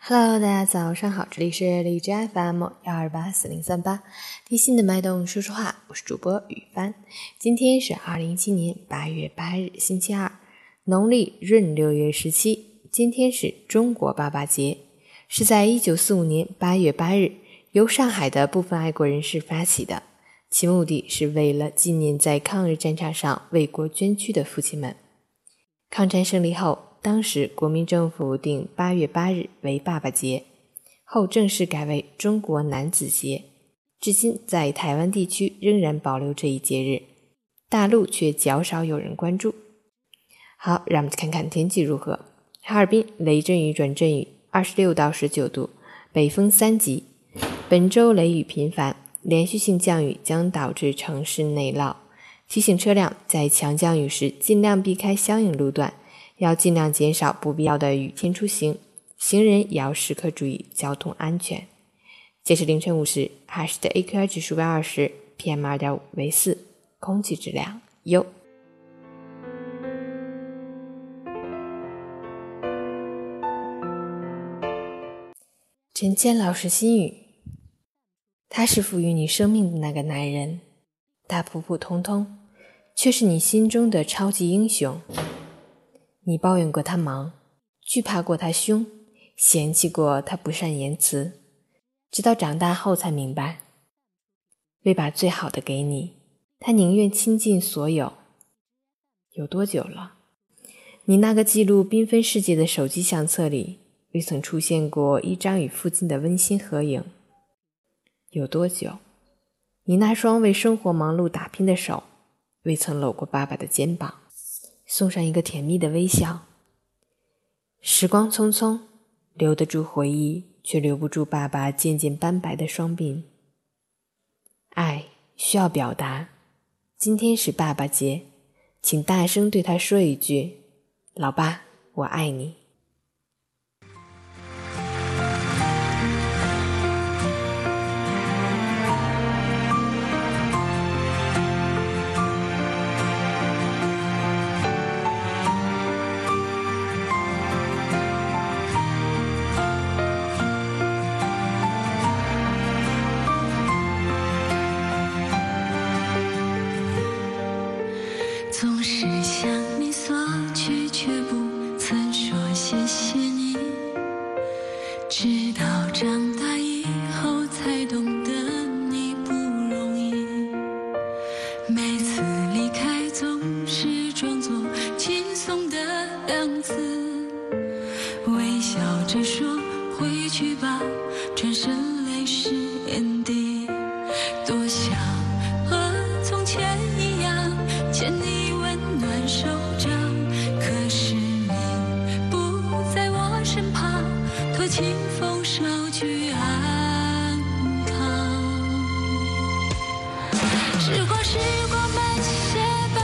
Hello，大家早上好，这里是荔枝 FM 幺二八四零三八，贴心的脉动说说话，我是主播雨帆。今天是二零一七年八月八日，星期二，农历闰六月十七。今天是中国爸爸节，是在一九四五年八月八日由上海的部分爱国人士发起的，其目的是为了纪念在抗日战场上为国捐躯的父亲们。抗战胜利后。当时国民政府定八月八日为爸爸节，后正式改为中国男子节。至今在台湾地区仍然保留这一节日，大陆却较少有人关注。好，让我们看看天气如何。哈尔滨雷阵雨转阵雨，二十六到十九度，北风三级。本周雷雨频繁，连续性降雨将导致城市内涝，提醒车辆在强降雨时尽量避开相应路段。要尽量减少不必要的雨天出行，行人也要时刻注意交通安全。截至凌晨五时，哈市的 AQI 指数为二十，PM 二点五为四，空气质量优。陈谦老师心语：他是赋予你生命的那个男人，他普普通通，却是你心中的超级英雄。你抱怨过他忙，惧怕过他凶，嫌弃过他不善言辞，直到长大后才明白，为把最好的给你，他宁愿倾尽所有。有多久了？你那个记录缤纷世界的手机相册里，未曾出现过一张与父亲的温馨合影。有多久？你那双为生活忙碌打拼的手，未曾搂过爸爸的肩膀。送上一个甜蜜的微笑。时光匆匆，留得住回忆，却留不住爸爸渐渐斑白的双鬓。爱需要表达，今天是爸爸节，请大声对他说一句：“老爸，我爱你。”每次离开总是装作轻松的样子，微笑着说回去吧，转身泪湿眼底。时光慢些吧，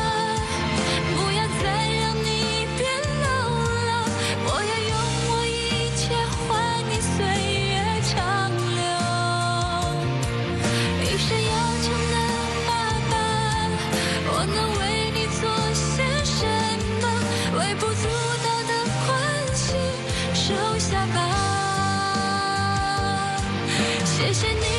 不要再让你变老了。我要用我一切换你岁月长留。一生要强的爸爸，我能为你做些什么？微不足道的关心，收下吧。谢谢你。